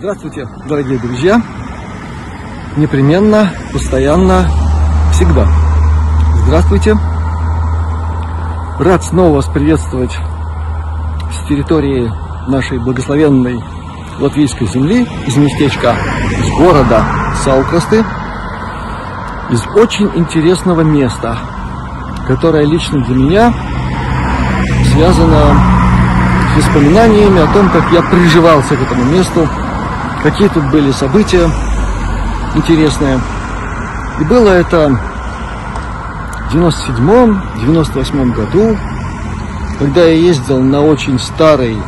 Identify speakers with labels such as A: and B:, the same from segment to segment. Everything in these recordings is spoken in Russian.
A: Здравствуйте, дорогие друзья! Непременно, постоянно, всегда. Здравствуйте! Рад снова вас приветствовать с территории нашей благословенной латвийской земли, из местечка, из города Салкрасты, из очень интересного места, которое лично для меня связано с воспоминаниями о том, как я приживался к этому месту, какие тут были события интересные. И было это в 97-98 году, когда я ездил на очень старый,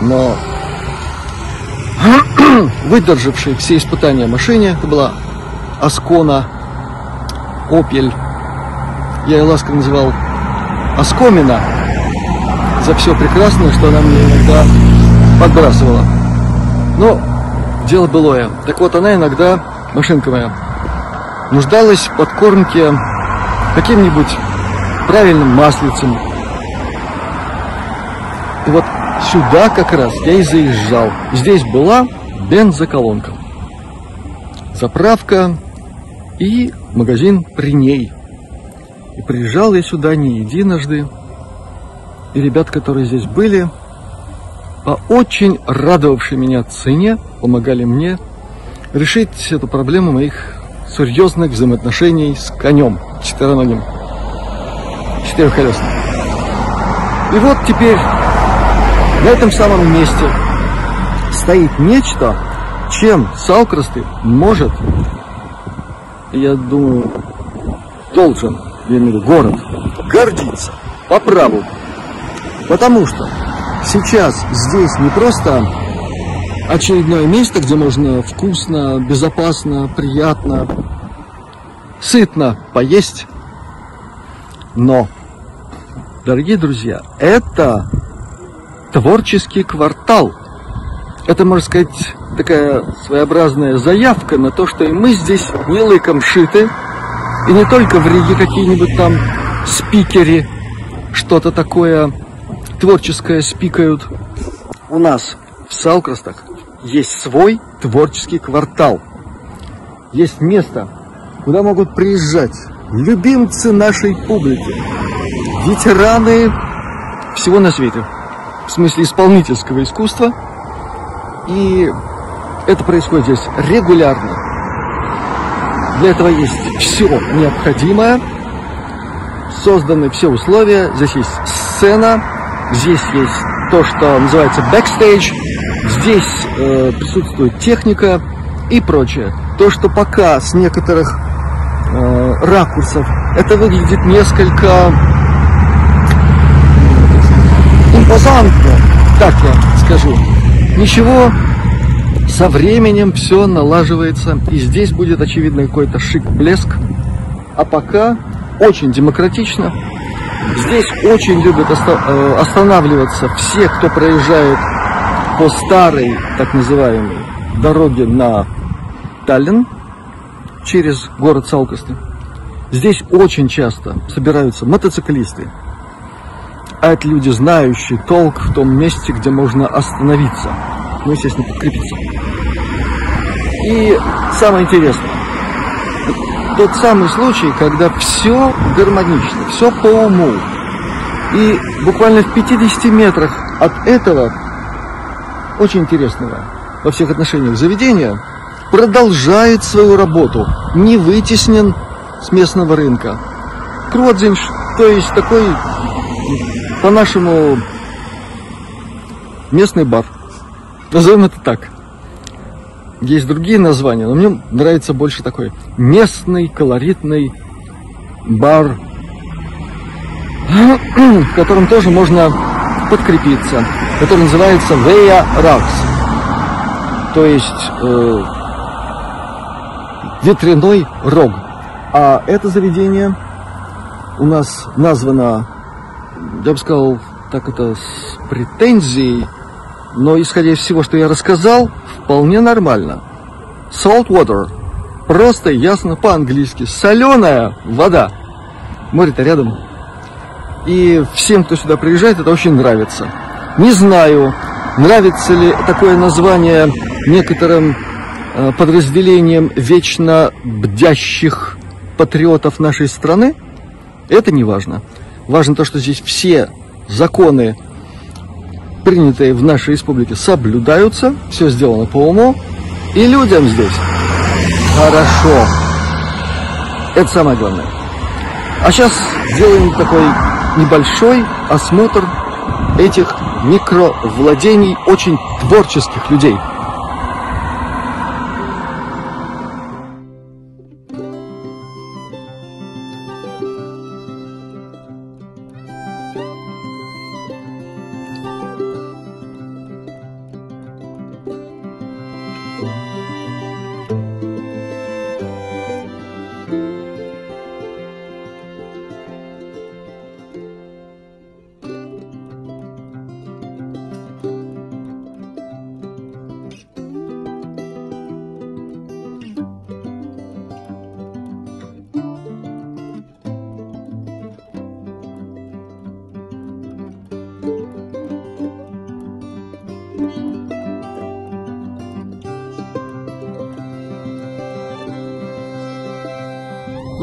A: но выдержавшей все испытания машине. Это была Аскона Опель. Я ее ласково называл Оскомина за все прекрасное, что она мне иногда подбрасывала. Но дело былое. Так вот, она иногда, машинка моя, нуждалась в подкормке каким-нибудь правильным маслицем. И вот сюда как раз я и заезжал. Здесь была бензоколонка, заправка и магазин при ней. И приезжал я сюда не единожды. И ребят, которые здесь были, по очень радовавшей меня цене, помогали мне решить эту проблему моих серьезных взаимоотношений с конем четвероногим, четырехколесным. И вот теперь на этом самом месте стоит нечто, чем Салкрасты может, я думаю, должен, я имею в виду город, гордиться по праву. Потому что сейчас здесь не просто очередное место, где можно вкусно, безопасно, приятно, сытно поесть, но, дорогие друзья, это творческий квартал. Это, можно сказать, такая своеобразная заявка на то, что и мы здесь не лыком шиты, и не только в Риге какие-нибудь там спикеры что-то такое творческое спикают. У нас в Салкрастах есть свой творческий квартал. Есть место, куда могут приезжать любимцы нашей публики, ветераны всего на свете в смысле исполнительского искусства. И это происходит здесь регулярно. Для этого есть все необходимое, созданы все условия. Здесь есть сцена, здесь есть то, что называется бэкстейдж, здесь э, присутствует техника и прочее. То, что пока с некоторых э, ракурсов это выглядит несколько импозантно, так я скажу. Ничего, со временем все налаживается, и здесь будет, очевидно, какой-то шик-блеск. А пока очень демократично. Здесь очень любят э, останавливаться все, кто проезжает по старой, так называемой, дороге на Таллин через город Салкосты. Здесь очень часто собираются мотоциклисты, а это люди, знающие толк в том месте, где можно остановиться. Ну, естественно, подкрепиться. И самое интересное, тот самый случай, когда все гармонично, все по уму. И буквально в 50 метрах от этого очень интересного во всех отношениях заведения продолжает свою работу, не вытеснен с местного рынка. Кродзинш, то есть такой по-нашему местный бар. Назовем это так. Есть другие названия, но мне нравится больше такой местный колоритный бар, в котором тоже можно подкрепиться, который называется Veya Rags, то есть э, ветряной рог. А это заведение у нас названо я бы сказал, так это с претензией, но исходя из всего, что я рассказал, вполне нормально. Salt water. Просто ясно по-английски. Соленая вода. Море-то рядом. И всем, кто сюда приезжает, это очень нравится. Не знаю, нравится ли такое название некоторым э, подразделением вечно бдящих патриотов нашей страны, это не важно. Важно то, что здесь все законы, принятые в нашей республике, соблюдаются, все сделано по уму, и людям здесь хорошо. Это самое главное. А сейчас сделаем такой небольшой осмотр этих микровладений очень творческих людей –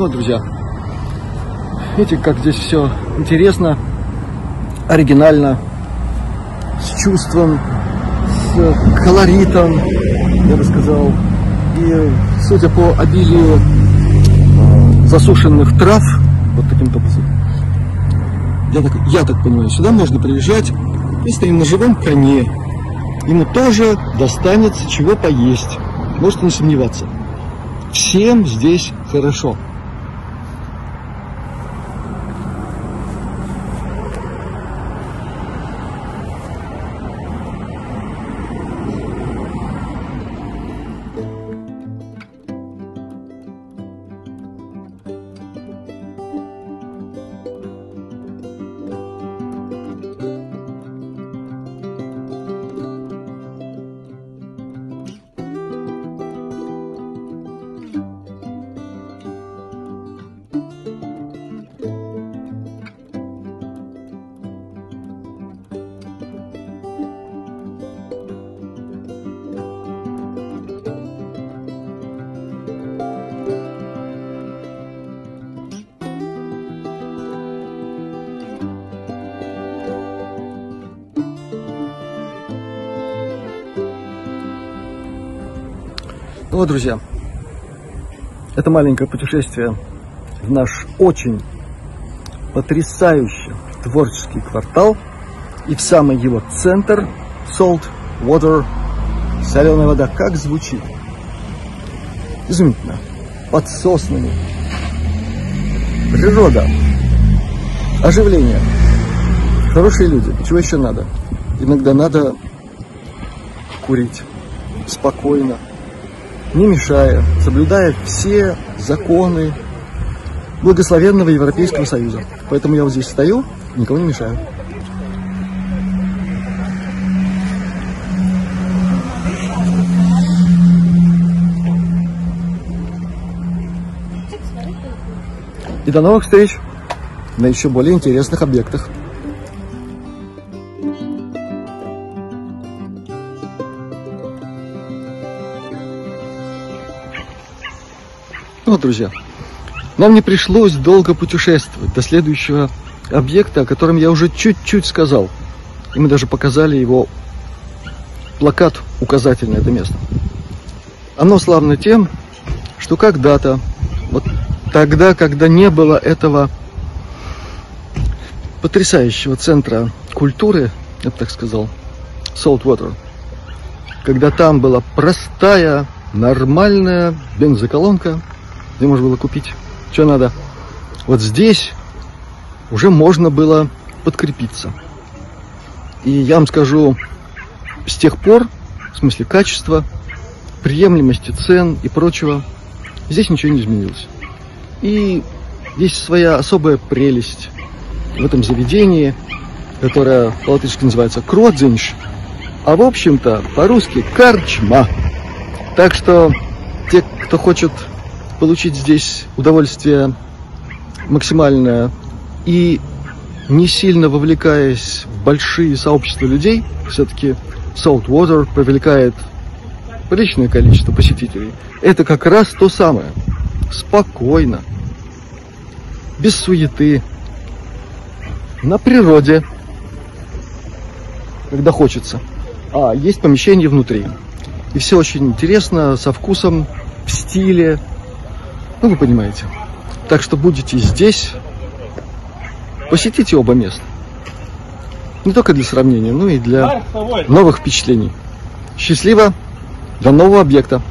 A: Ну, друзья, видите, как здесь все интересно, оригинально, с чувством, с колоритом, я бы сказал. И судя по обилию э, засушенных трав, вот таким образом, я так, я так понимаю, сюда можно приезжать, если на живом коне. Ему тоже достанется чего поесть. Можете не сомневаться. Всем здесь хорошо. Вот, друзья, это маленькое путешествие в наш очень потрясающий творческий квартал и в самый его центр Salt Water, соленая вода. Как звучит? Изумительно. Под соснами. Природа. Оживление. Хорошие люди. Чего еще надо? Иногда надо курить спокойно, не мешая, соблюдая все законы благословенного Европейского Союза. Поэтому я вот здесь стою, никого не мешаю. И до новых встреч на еще более интересных объектах. Ну вот, друзья, нам не пришлось долго путешествовать до следующего объекта, о котором я уже чуть-чуть сказал. И мы даже показали его плакат указательный это место. Оно славно тем, что когда-то, вот тогда, когда не было этого потрясающего центра культуры, я бы так сказал, Saltwater, когда там была простая, нормальная бензоколонка, где можно было купить, что надо. Вот здесь уже можно было подкрепиться. И я вам скажу, с тех пор, в смысле качества, приемлемости цен и прочего, здесь ничего не изменилось. И есть своя особая прелесть в этом заведении, которое по-латышски называется кродзинш, а в общем-то по-русски карчма. Так что те, кто хочет получить здесь удовольствие максимальное и не сильно вовлекаясь в большие сообщества людей, все-таки Saltwater привлекает приличное количество посетителей, это как раз то самое. Спокойно, без суеты, на природе, когда хочется. А есть помещение внутри. И все очень интересно, со вкусом, в стиле. Ну, вы понимаете. Так что будете здесь, посетите оба места. Не только для сравнения, но и для новых впечатлений. Счастливо! До нового объекта!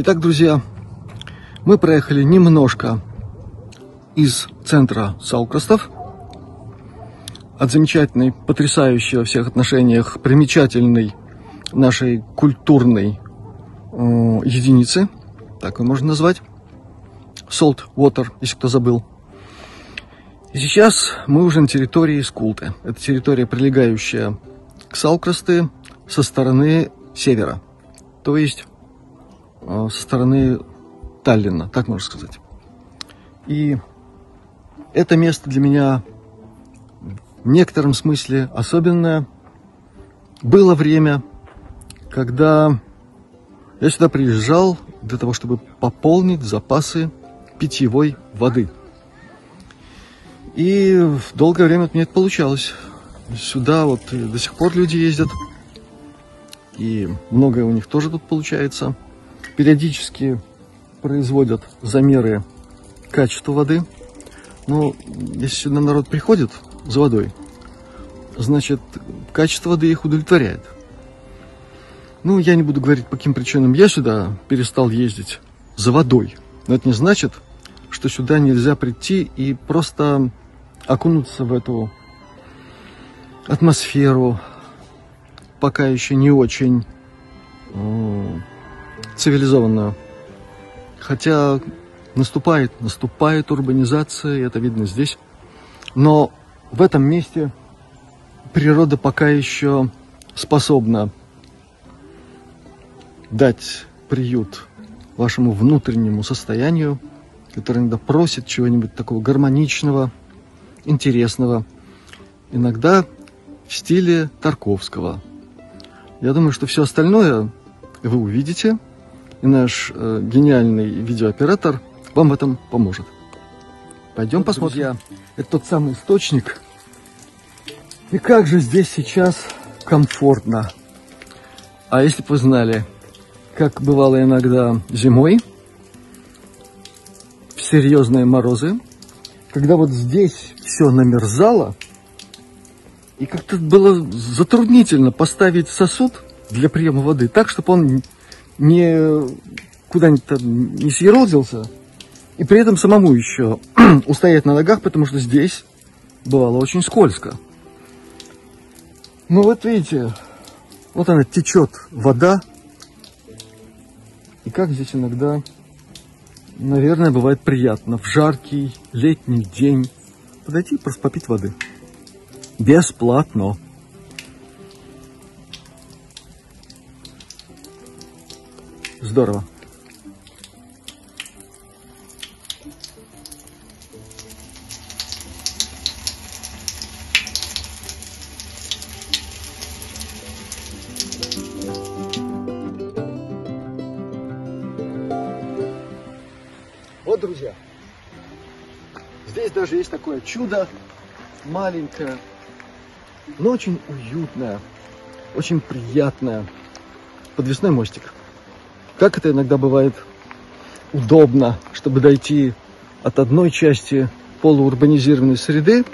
A: Итак, друзья, мы проехали немножко из центра Саукрастов, от замечательной, потрясающей во всех отношениях, примечательной нашей культурной э, единицы, так ее можно назвать, Salt Water, если кто забыл. И сейчас мы уже на территории Скулты. Это территория, прилегающая к Салкрасты со стороны севера. То есть со стороны Таллина, так можно сказать. И это место для меня в некотором смысле особенное. Было время, когда я сюда приезжал для того, чтобы пополнить запасы питьевой воды. И долгое время мне это получалось. Сюда вот до сих пор люди ездят. И многое у них тоже тут получается – периодически производят замеры качества воды. Но если сюда народ приходит за водой, значит, качество воды их удовлетворяет. Ну, я не буду говорить, по каким причинам я сюда перестал ездить за водой. Но это не значит, что сюда нельзя прийти и просто окунуться в эту атмосферу, пока еще не очень цивилизованную. Хотя наступает, наступает урбанизация, и это видно здесь. Но в этом месте природа пока еще способна дать приют вашему внутреннему состоянию, которое иногда просит чего-нибудь такого гармоничного, интересного, иногда в стиле Тарковского. Я думаю, что все остальное вы увидите – и наш э, гениальный видеооператор вам в этом поможет. Пойдем вот, посмотрим. Друзья, это тот самый источник. И как же здесь сейчас комфортно. А если бы вы знали, как бывало иногда зимой, в серьезные морозы, когда вот здесь все намерзало, и как-то было затруднительно поставить сосуд для приема воды так, чтобы он не куда-нибудь там не съерозился, и при этом самому еще устоять на ногах, потому что здесь бывало очень скользко. Ну вот видите, вот она течет вода, и как здесь иногда, наверное, бывает приятно в жаркий летний день подойти и просто попить воды. Бесплатно. Здорово. Вот, друзья, здесь даже есть такое чудо, маленькое, но очень уютное, очень приятное. Подвесной мостик. Как это иногда бывает удобно, чтобы дойти от одной части полуурбанизированной среды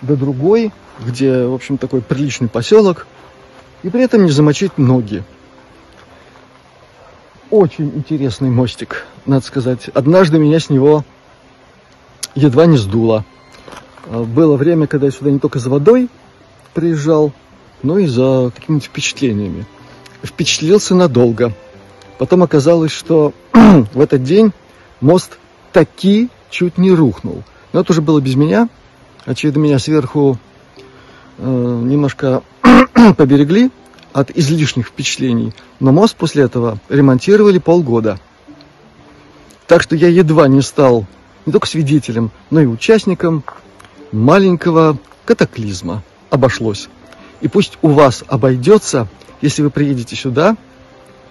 A: до другой, где, в общем, такой приличный поселок, и при этом не замочить ноги. Очень интересный мостик, надо сказать. Однажды меня с него едва не сдуло. А, было время, когда я сюда не только за водой приезжал, но и за какими-то впечатлениями. Впечатлился надолго. Потом оказалось, что в этот день мост таки чуть не рухнул. Но это уже было без меня. Очевидно, меня сверху э, немножко поберегли от излишних впечатлений. Но мост после этого ремонтировали полгода. Так что я едва не стал не только свидетелем, но и участником маленького катаклизма. Обошлось. И пусть у вас обойдется, если вы приедете сюда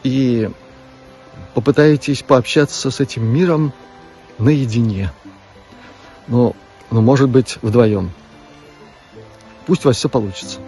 A: и попытаетесь пообщаться с этим миром наедине. Но, но может быть, вдвоем. Пусть у вас все получится.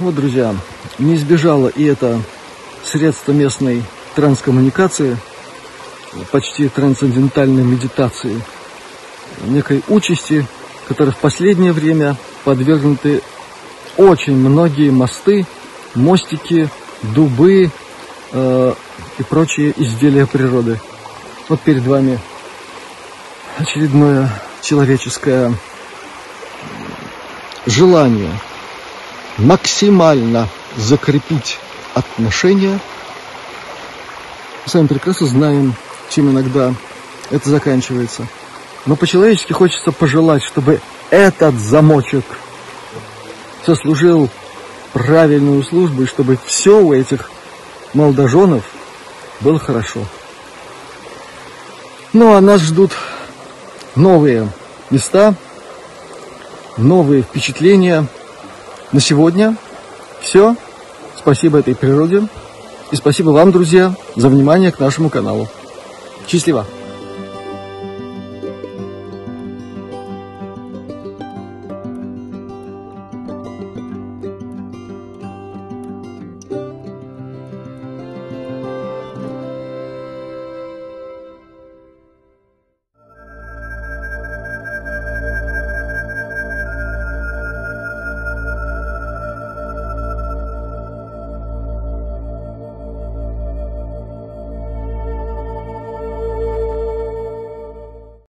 A: Вот, друзья, не избежало и это средство местной транскоммуникации, почти трансцендентальной медитации, некой участи, которой в последнее время подвергнуты очень многие мосты, мостики, дубы э, и прочие изделия природы. Вот перед вами очередное человеческое желание – максимально закрепить отношения. Мы вами прекрасно знаем, чем иногда это заканчивается. Но по-человечески хочется пожелать, чтобы этот замочек сослужил правильную службу, и чтобы все у этих молодоженов было хорошо. Ну, а нас ждут новые места, новые впечатления – на сегодня все. Спасибо этой природе. И спасибо вам, друзья, за внимание к нашему каналу. Счастливо!